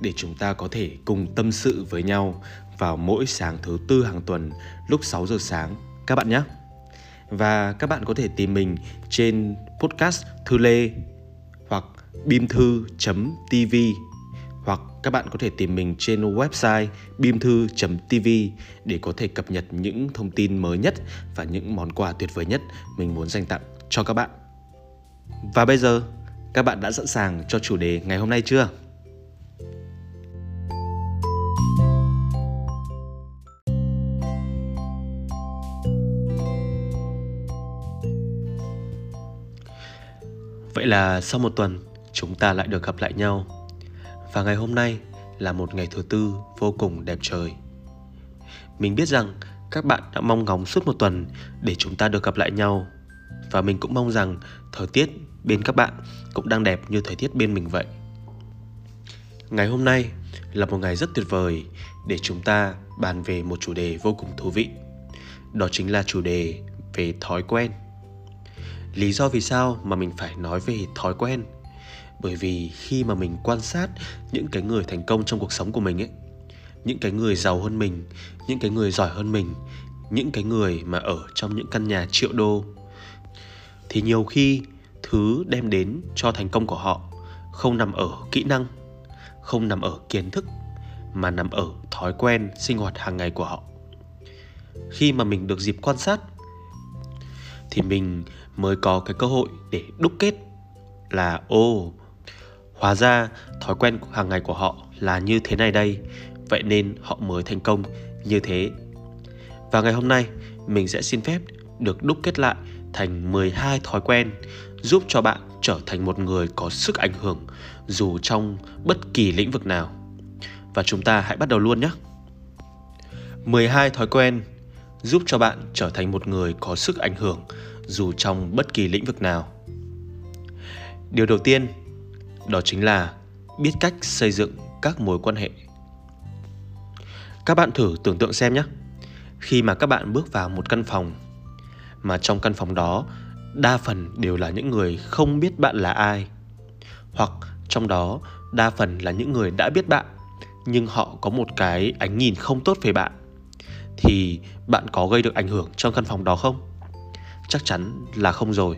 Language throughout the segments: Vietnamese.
để chúng ta có thể cùng tâm sự với nhau vào mỗi sáng thứ tư hàng tuần lúc 6 giờ sáng các bạn nhé. Và các bạn có thể tìm mình trên podcast Thư Lê hoặc bimthu.tv hoặc các bạn có thể tìm mình trên website bimthu.tv để có thể cập nhật những thông tin mới nhất và những món quà tuyệt vời nhất mình muốn dành tặng cho các bạn. Và bây giờ, các bạn đã sẵn sàng cho chủ đề ngày hôm nay chưa? Vậy là sau một tuần, chúng ta lại được gặp lại nhau. Và ngày hôm nay là một ngày thứ tư vô cùng đẹp trời. Mình biết rằng các bạn đã mong ngóng suốt một tuần để chúng ta được gặp lại nhau. Và mình cũng mong rằng thời tiết bên các bạn cũng đang đẹp như thời tiết bên mình vậy. Ngày hôm nay là một ngày rất tuyệt vời để chúng ta bàn về một chủ đề vô cùng thú vị. Đó chính là chủ đề về thói quen lý do vì sao mà mình phải nói về thói quen? Bởi vì khi mà mình quan sát những cái người thành công trong cuộc sống của mình ấy, những cái người giàu hơn mình, những cái người giỏi hơn mình, những cái người mà ở trong những căn nhà triệu đô, thì nhiều khi thứ đem đến cho thành công của họ không nằm ở kỹ năng, không nằm ở kiến thức, mà nằm ở thói quen sinh hoạt hàng ngày của họ. Khi mà mình được dịp quan sát thì mình mới có cái cơ hội để đúc kết là, ô, hóa ra thói quen hàng ngày của họ là như thế này đây vậy nên họ mới thành công như thế và ngày hôm nay, mình sẽ xin phép được đúc kết lại thành 12 thói quen, giúp cho bạn trở thành một người có sức ảnh hưởng dù trong bất kỳ lĩnh vực nào. Và chúng ta hãy bắt đầu luôn nhé. 12 thói quen giúp cho bạn trở thành một người có sức ảnh hưởng dù trong bất kỳ lĩnh vực nào. Điều đầu tiên, đó chính là biết cách xây dựng các mối quan hệ. Các bạn thử tưởng tượng xem nhé. Khi mà các bạn bước vào một căn phòng, mà trong căn phòng đó, đa phần đều là những người không biết bạn là ai. Hoặc trong đó, đa phần là những người đã biết bạn, nhưng họ có một cái ánh nhìn không tốt về bạn thì bạn có gây được ảnh hưởng trong căn phòng đó không? Chắc chắn là không rồi.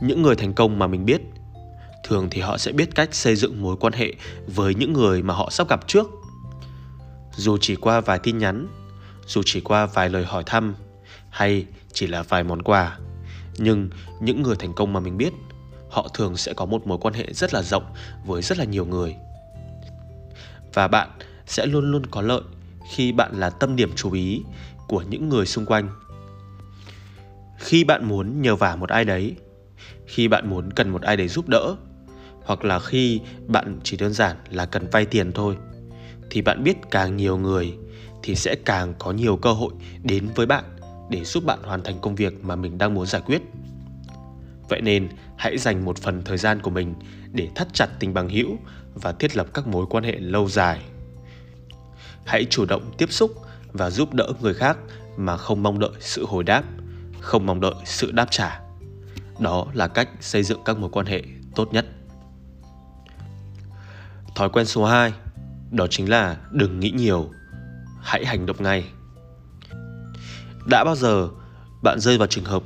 Những người thành công mà mình biết, thường thì họ sẽ biết cách xây dựng mối quan hệ với những người mà họ sắp gặp trước. Dù chỉ qua vài tin nhắn, dù chỉ qua vài lời hỏi thăm, hay chỉ là vài món quà, nhưng những người thành công mà mình biết, họ thường sẽ có một mối quan hệ rất là rộng với rất là nhiều người. Và bạn sẽ luôn luôn có lợi khi bạn là tâm điểm chú ý của những người xung quanh. Khi bạn muốn nhờ vả một ai đấy, khi bạn muốn cần một ai đấy giúp đỡ, hoặc là khi bạn chỉ đơn giản là cần vay tiền thôi, thì bạn biết càng nhiều người thì sẽ càng có nhiều cơ hội đến với bạn để giúp bạn hoàn thành công việc mà mình đang muốn giải quyết. Vậy nên hãy dành một phần thời gian của mình để thắt chặt tình bằng hữu và thiết lập các mối quan hệ lâu dài hãy chủ động tiếp xúc và giúp đỡ người khác mà không mong đợi sự hồi đáp, không mong đợi sự đáp trả. Đó là cách xây dựng các mối quan hệ tốt nhất. Thói quen số 2 đó chính là đừng nghĩ nhiều. Hãy hành động ngay. Đã bao giờ bạn rơi vào trường hợp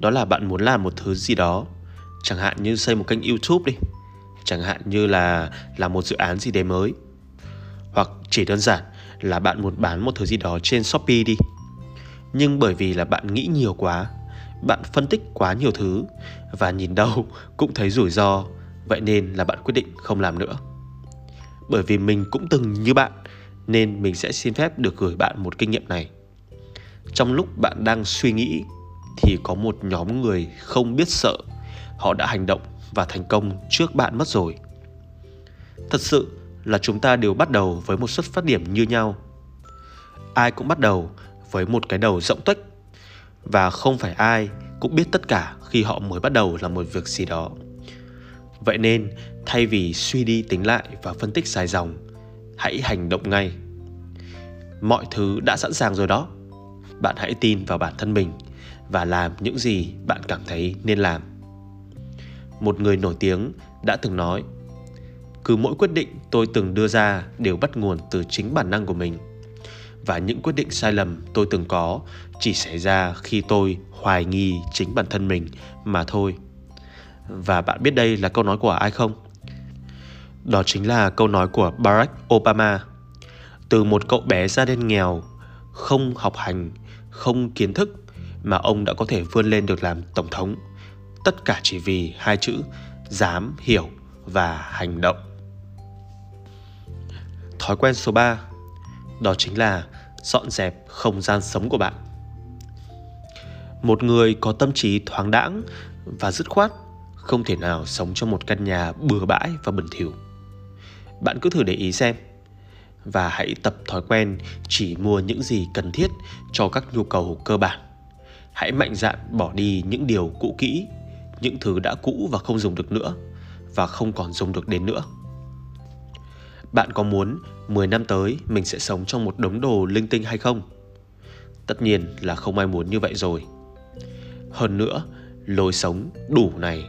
đó là bạn muốn làm một thứ gì đó? Chẳng hạn như xây một kênh youtube đi. Chẳng hạn như là làm một dự án gì đấy mới. Hoặc chỉ đơn giản là bạn muốn bán một thứ gì đó trên shopee đi. Nhưng bởi vì là bạn nghĩ nhiều quá, bạn phân tích quá nhiều thứ và nhìn đâu cũng thấy rủi ro, vậy nên là bạn quyết định không làm nữa. Bởi vì mình cũng từng như bạn, nên mình sẽ xin phép được gửi bạn một kinh nghiệm này. Trong lúc bạn đang suy nghĩ thì có một nhóm người không biết sợ, họ đã hành động và thành công trước bạn mất rồi. Thật sự là chúng ta đều bắt đầu với một xuất phát điểm như nhau ai cũng bắt đầu với một cái đầu rộng tuếch và không phải ai cũng biết tất cả khi họ mới bắt đầu làm một việc gì đó. Vậy nên, thay vì suy đi tính lại và phân tích dài dòng, hãy hành động ngay. Mọi thứ đã sẵn sàng rồi đó. Bạn hãy tin vào bản thân mình và làm những gì bạn cảm thấy nên làm. Một người nổi tiếng đã từng nói: "Cứ mỗi quyết định tôi từng đưa ra đều bắt nguồn từ chính bản năng của mình." và những quyết định sai lầm tôi từng có chỉ xảy ra khi tôi hoài nghi chính bản thân mình mà thôi. Và bạn biết đây là câu nói của ai không? Đó chính là câu nói của Barack Obama. Từ một cậu bé gia đình nghèo, không học hành, không kiến thức mà ông đã có thể vươn lên được làm tổng thống. Tất cả chỉ vì hai chữ dám hiểu và hành động. Thói quen số 3 đó chính là dọn dẹp không gian sống của bạn. Một người có tâm trí thoáng đãng và dứt khoát không thể nào sống trong một căn nhà bừa bãi và bẩn thỉu. Bạn cứ thử để ý xem và hãy tập thói quen chỉ mua những gì cần thiết cho các nhu cầu cơ bản. Hãy mạnh dạn bỏ đi những điều cũ kỹ, những thứ đã cũ và không dùng được nữa và không còn dùng được đến nữa. Bạn có muốn 10 năm tới mình sẽ sống trong một đống đồ linh tinh hay không? Tất nhiên là không ai muốn như vậy rồi. Hơn nữa, lối sống đủ này,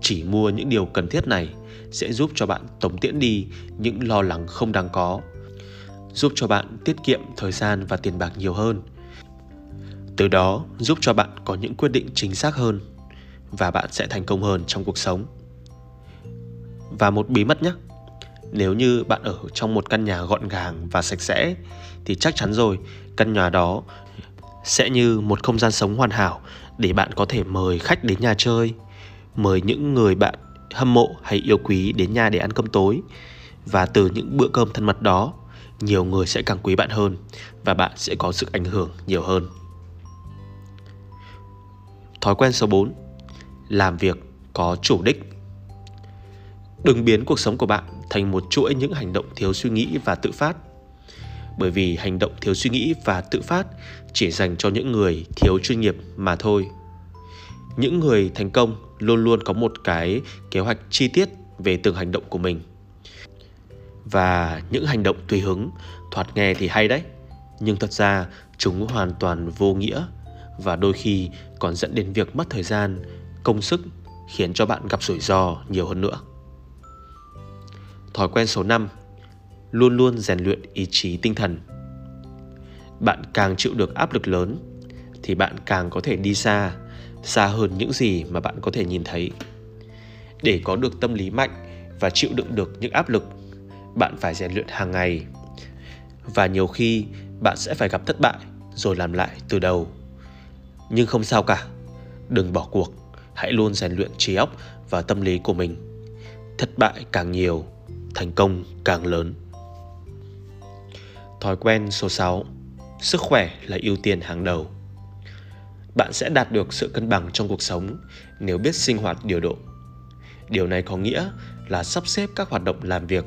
chỉ mua những điều cần thiết này sẽ giúp cho bạn tống tiễn đi những lo lắng không đáng có, giúp cho bạn tiết kiệm thời gian và tiền bạc nhiều hơn. Từ đó giúp cho bạn có những quyết định chính xác hơn và bạn sẽ thành công hơn trong cuộc sống. Và một bí mật nhé, nếu như bạn ở trong một căn nhà gọn gàng và sạch sẽ, thì chắc chắn rồi, căn nhà đó sẽ như một không gian sống hoàn hảo để bạn có thể mời khách đến nhà chơi, mời những người bạn hâm mộ hay yêu quý đến nhà để ăn cơm tối. Và từ những bữa cơm thân mật đó, nhiều người sẽ càng quý bạn hơn và bạn sẽ có sức ảnh hưởng nhiều hơn. Thói quen số 4 làm việc có chủ đích. Đừng biến cuộc sống của bạn thành một chuỗi những hành động thiếu suy nghĩ và tự phát. Bởi vì hành động thiếu suy nghĩ và tự phát chỉ dành cho những người thiếu chuyên nghiệp mà thôi. Những người thành công luôn luôn có một cái kế hoạch chi tiết về từng hành động của mình. Và những hành động tùy hứng, thoạt nghe thì hay đấy, nhưng thật ra chúng hoàn toàn vô nghĩa và đôi khi còn dẫn đến việc mất thời gian, công sức, khiến cho bạn gặp rủi ro nhiều hơn nữa. Thói quen số 5 Luôn luôn rèn luyện ý chí tinh thần. Bạn càng chịu được áp lực lớn, Thì bạn càng có thể đi xa Xa hơn những gì mà bạn có thể nhìn thấy. Để có được tâm lý mạnh Và chịu đựng được những áp lực, Bạn phải rèn luyện hàng ngày. Và nhiều khi bạn sẽ phải gặp thất bại Rồi làm lại từ đầu. Nhưng không sao cả, Đừng bỏ cuộc, Hãy luôn rèn luyện trí óc và tâm lý của mình. Thất bại càng nhiều thành công càng lớn. Thói quen số 6. Sức khỏe là ưu tiên hàng đầu. Bạn sẽ đạt được sự cân bằng trong cuộc sống nếu biết sinh hoạt điều độ. Điều này có nghĩa là sắp xếp các hoạt động làm việc,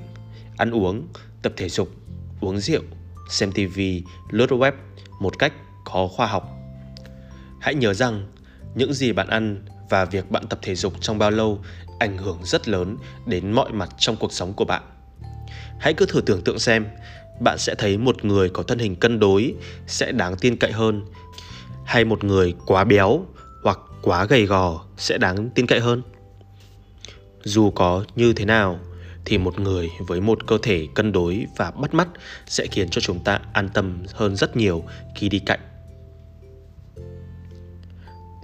ăn uống, tập thể dục, uống rượu, xem TV, lướt web một cách có khoa học. Hãy nhớ rằng những gì bạn ăn và việc bạn tập thể dục trong bao lâu ảnh hưởng rất lớn đến mọi mặt trong cuộc sống của bạn. Hãy cứ thử tưởng tượng xem, bạn sẽ thấy một người có thân hình cân đối sẽ đáng tin cậy hơn hay một người quá béo hoặc quá gầy gò sẽ đáng tin cậy hơn. Dù có như thế nào thì một người với một cơ thể cân đối và bắt mắt sẽ khiến cho chúng ta an tâm hơn rất nhiều khi đi cạnh.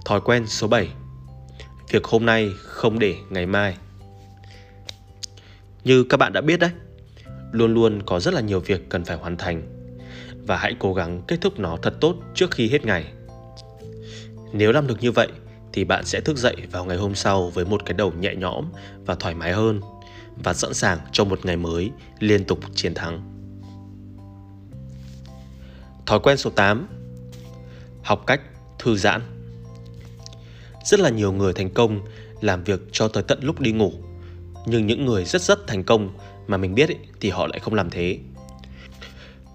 Thói quen số 7 việc hôm nay không để ngày mai. Như các bạn đã biết đấy, luôn luôn có rất là nhiều việc cần phải hoàn thành và hãy cố gắng kết thúc nó thật tốt trước khi hết ngày. Nếu làm được như vậy thì bạn sẽ thức dậy vào ngày hôm sau với một cái đầu nhẹ nhõm và thoải mái hơn và sẵn sàng cho một ngày mới liên tục chiến thắng. Thói quen số 8 Học cách thư giãn rất là nhiều người thành công làm việc cho tới tận lúc đi ngủ nhưng những người rất rất thành công mà mình biết ấy, thì họ lại không làm thế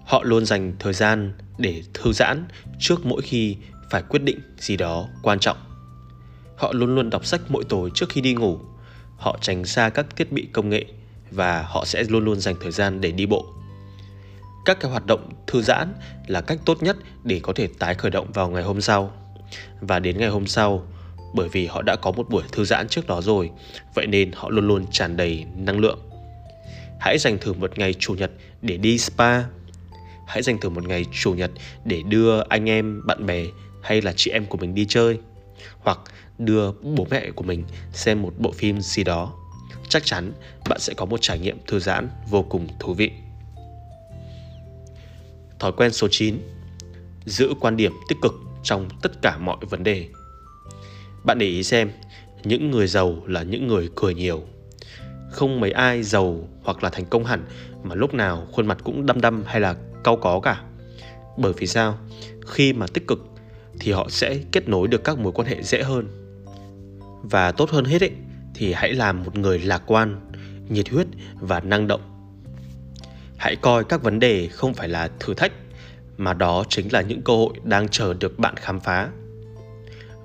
Họ luôn dành thời gian để thư giãn trước mỗi khi phải quyết định gì đó quan trọng. Họ luôn luôn đọc sách mỗi tối trước khi đi ngủ. Họ tránh xa các thiết bị công nghệ và họ sẽ luôn luôn dành thời gian để đi bộ. Các cái hoạt động thư giãn là cách tốt nhất để có thể tái khởi động vào ngày hôm sau. Và đến ngày hôm sau, bởi vì họ đã có một buổi thư giãn trước đó rồi, vậy nên họ luôn luôn tràn đầy năng lượng. Hãy dành thử một ngày chủ nhật để đi spa. Hãy dành thử một ngày chủ nhật để đưa anh em, bạn bè hay là chị em của mình đi chơi. Hoặc đưa bố mẹ của mình xem một bộ phim gì đó. Chắc chắn bạn sẽ có một trải nghiệm thư giãn vô cùng thú vị. Thói quen số 9 Giữ quan điểm tích cực trong tất cả mọi vấn đề bạn để ý xem, Những người giàu là những người cười nhiều. Không mấy ai giàu hoặc là thành công hẳn, Mà lúc nào khuôn mặt cũng đăm đăm hay là cau có cả. Bởi vì sao? Khi mà tích cực, Thì họ sẽ kết nối được các mối quan hệ dễ hơn. Và tốt hơn hết ấy, Thì hãy làm một người lạc quan, Nhiệt huyết và năng động. Hãy coi các vấn đề không phải là thử thách, mà đó chính là những cơ hội đang chờ được bạn khám phá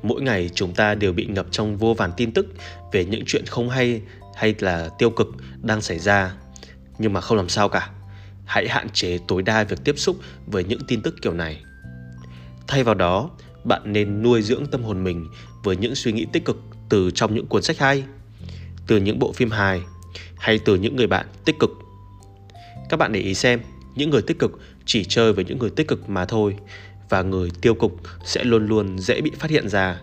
mỗi ngày chúng ta đều bị ngập trong vô vàn tin tức về những chuyện không hay hay là tiêu cực đang xảy ra. Nhưng mà không làm sao cả. Hãy hạn chế tối đa việc tiếp xúc với những tin tức kiểu này. Thay vào đó bạn nên nuôi dưỡng tâm hồn mình với những suy nghĩ tích cực từ trong những cuốn sách hay. Từ những bộ phim hài hay từ những người bạn tích cực. Các bạn để ý xem, những người tích cực chỉ chơi với những người tích cực mà thôi và người tiêu cực sẽ luôn luôn dễ bị phát hiện ra.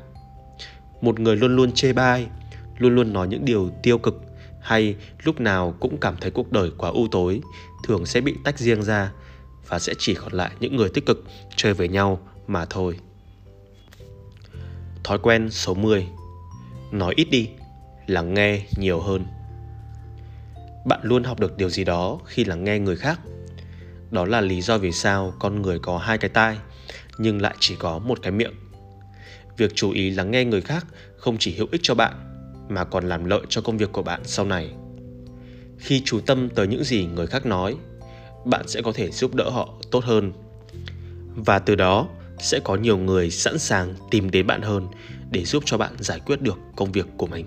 Một người luôn luôn chê bai, luôn luôn nói những điều tiêu cực hay lúc nào cũng cảm thấy cuộc đời quá u tối thường sẽ bị tách riêng ra và sẽ chỉ còn lại những người tích cực chơi với nhau mà thôi. Thói quen số 10 Nói ít đi, lắng nghe nhiều hơn bạn luôn học được điều gì đó khi lắng nghe người khác đó là lý do vì sao con người có hai cái tai, nhưng lại chỉ có một cái miệng. Việc chú ý lắng nghe người khác không chỉ hữu ích cho bạn, mà còn làm lợi cho công việc của bạn sau này. Khi chú tâm tới những gì người khác nói, bạn sẽ có thể giúp đỡ họ tốt hơn. Và từ đó sẽ có nhiều người sẵn sàng tìm đến bạn hơn để giúp cho bạn giải quyết được công việc của mình.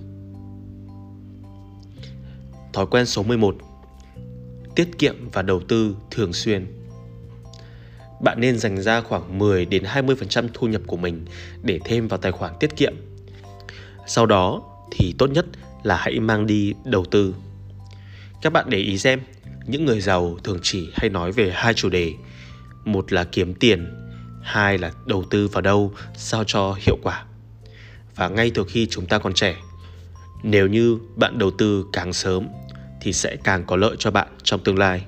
Thói quen số 11 Tiết kiệm và đầu tư thường xuyên Bạn nên dành ra khoảng 10 đến 20% thu nhập của mình để thêm vào tài khoản tiết kiệm. Sau đó thì tốt nhất là hãy mang đi đầu tư. Các bạn để ý xem, những người giàu thường chỉ hay nói về hai chủ đề. Một là kiếm tiền, hai là đầu tư vào đâu sao cho hiệu quả. Và ngay từ khi chúng ta còn trẻ, nếu như bạn đầu tư càng sớm thì sẽ càng có lợi cho bạn trong tương lai.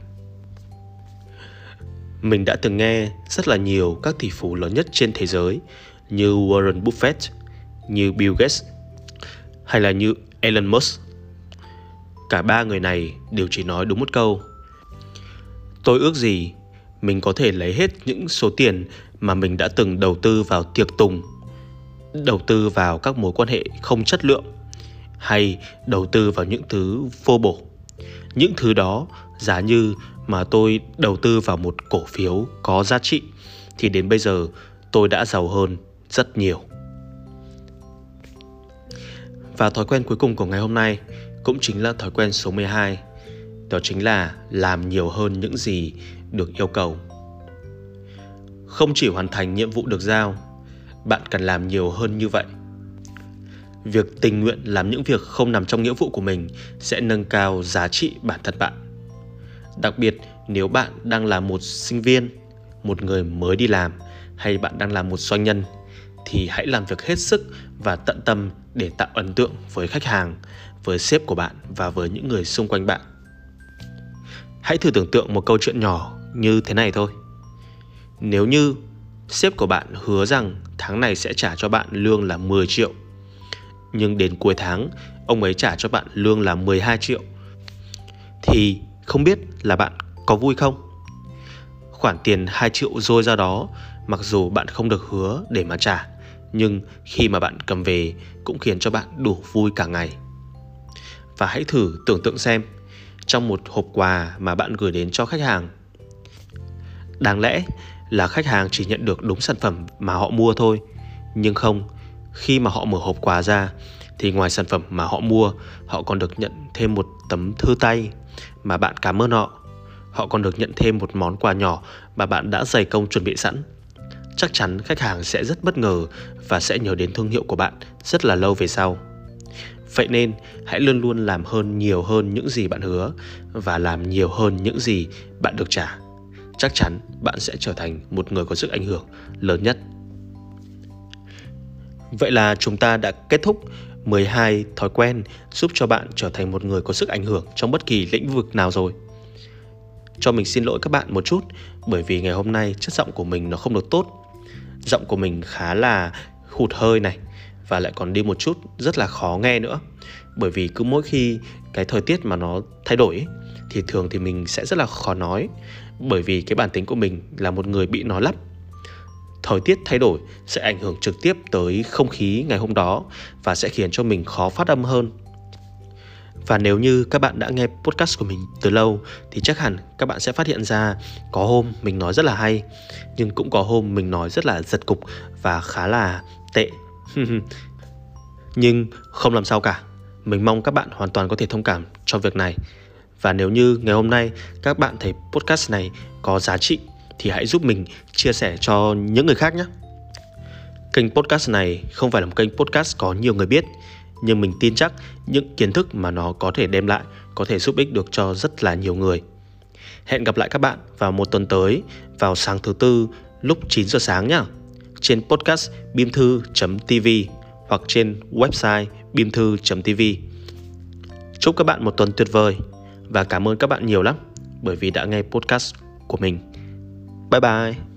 Mình đã từng nghe rất là nhiều các tỷ phú lớn nhất trên thế giới như Warren Buffett, như Bill Gates hay là như Elon Musk. Cả ba người này đều chỉ nói đúng một câu. Tôi ước gì mình có thể lấy hết những số tiền mà mình đã từng đầu tư vào tiệc tùng, đầu tư vào các mối quan hệ không chất lượng hay đầu tư vào những thứ vô bổ những thứ đó giá như mà tôi đầu tư vào một cổ phiếu có giá trị thì đến bây giờ tôi đã giàu hơn rất nhiều. Và thói quen cuối cùng của ngày hôm nay cũng chính là thói quen số 12. Đó chính là làm nhiều hơn những gì được yêu cầu. Không chỉ hoàn thành nhiệm vụ được giao, bạn cần làm nhiều hơn như vậy việc tình nguyện làm những việc không nằm trong nghĩa vụ của mình sẽ nâng cao giá trị bản thân bạn. Đặc biệt, nếu bạn đang là một sinh viên, một người mới đi làm hay bạn đang là một doanh nhân, thì hãy làm việc hết sức và tận tâm để tạo ấn tượng với khách hàng, với sếp của bạn và với những người xung quanh bạn. Hãy thử tưởng tượng một câu chuyện nhỏ như thế này thôi. Nếu như sếp của bạn hứa rằng tháng này sẽ trả cho bạn lương là 10 triệu nhưng đến cuối tháng ông ấy trả cho bạn lương là 12 triệu thì không biết là bạn có vui không? Khoản tiền 2 triệu rơi ra đó mặc dù bạn không được hứa để mà trả nhưng khi mà bạn cầm về cũng khiến cho bạn đủ vui cả ngày. Và hãy thử tưởng tượng xem trong một hộp quà mà bạn gửi đến cho khách hàng Đáng lẽ là khách hàng chỉ nhận được đúng sản phẩm mà họ mua thôi. Nhưng không, khi mà họ mở hộp quà ra thì ngoài sản phẩm mà họ mua, họ còn được nhận thêm một tấm thư tay mà bạn cảm ơn họ. Họ còn được nhận thêm một món quà nhỏ mà bạn đã dày công chuẩn bị sẵn. Chắc chắn khách hàng sẽ rất bất ngờ và sẽ nhớ đến thương hiệu của bạn rất là lâu về sau. Vậy nên hãy luôn luôn làm hơn nhiều hơn những gì bạn hứa và làm nhiều hơn những gì bạn được trả. Chắc chắn bạn sẽ trở thành một người có sức ảnh hưởng lớn nhất. Vậy là chúng ta đã kết thúc 12 thói quen giúp cho bạn trở thành một người có sức ảnh hưởng trong bất kỳ lĩnh vực nào rồi. Cho mình xin lỗi các bạn một chút bởi vì ngày hôm nay chất giọng của mình nó không được tốt. Giọng của mình khá là hụt hơi này và lại còn đi một chút rất là khó nghe nữa. Bởi vì cứ mỗi khi cái thời tiết mà nó thay đổi ấy, thì thường thì mình sẽ rất là khó nói bởi vì cái bản tính của mình là một người bị nói lắp thời tiết thay đổi sẽ ảnh hưởng trực tiếp tới không khí ngày hôm đó và sẽ khiến cho mình khó phát âm hơn. Và nếu như các bạn đã nghe podcast của mình từ lâu, thì chắc hẳn các bạn sẽ phát hiện ra có hôm mình nói rất là hay, nhưng cũng có hôm mình nói rất là giật cục và khá là tệ. nhưng không làm sao cả. Mình mong các bạn hoàn toàn có thể thông cảm cho việc này. Và nếu như ngày hôm nay các bạn thấy podcast này có giá trị thì hãy giúp mình chia sẻ cho những người khác nhé. Kênh podcast này không phải là một kênh podcast có nhiều người biết, nhưng mình tin chắc những kiến thức mà nó có thể đem lại có thể giúp ích được cho rất là nhiều người. Hẹn gặp lại các bạn vào một tuần tới vào sáng thứ tư lúc 9 giờ sáng nhé. Trên podcast bimthu.tv hoặc trên website bimthu.tv. Chúc các bạn một tuần tuyệt vời và cảm ơn các bạn nhiều lắm bởi vì đã nghe podcast của mình. 拜拜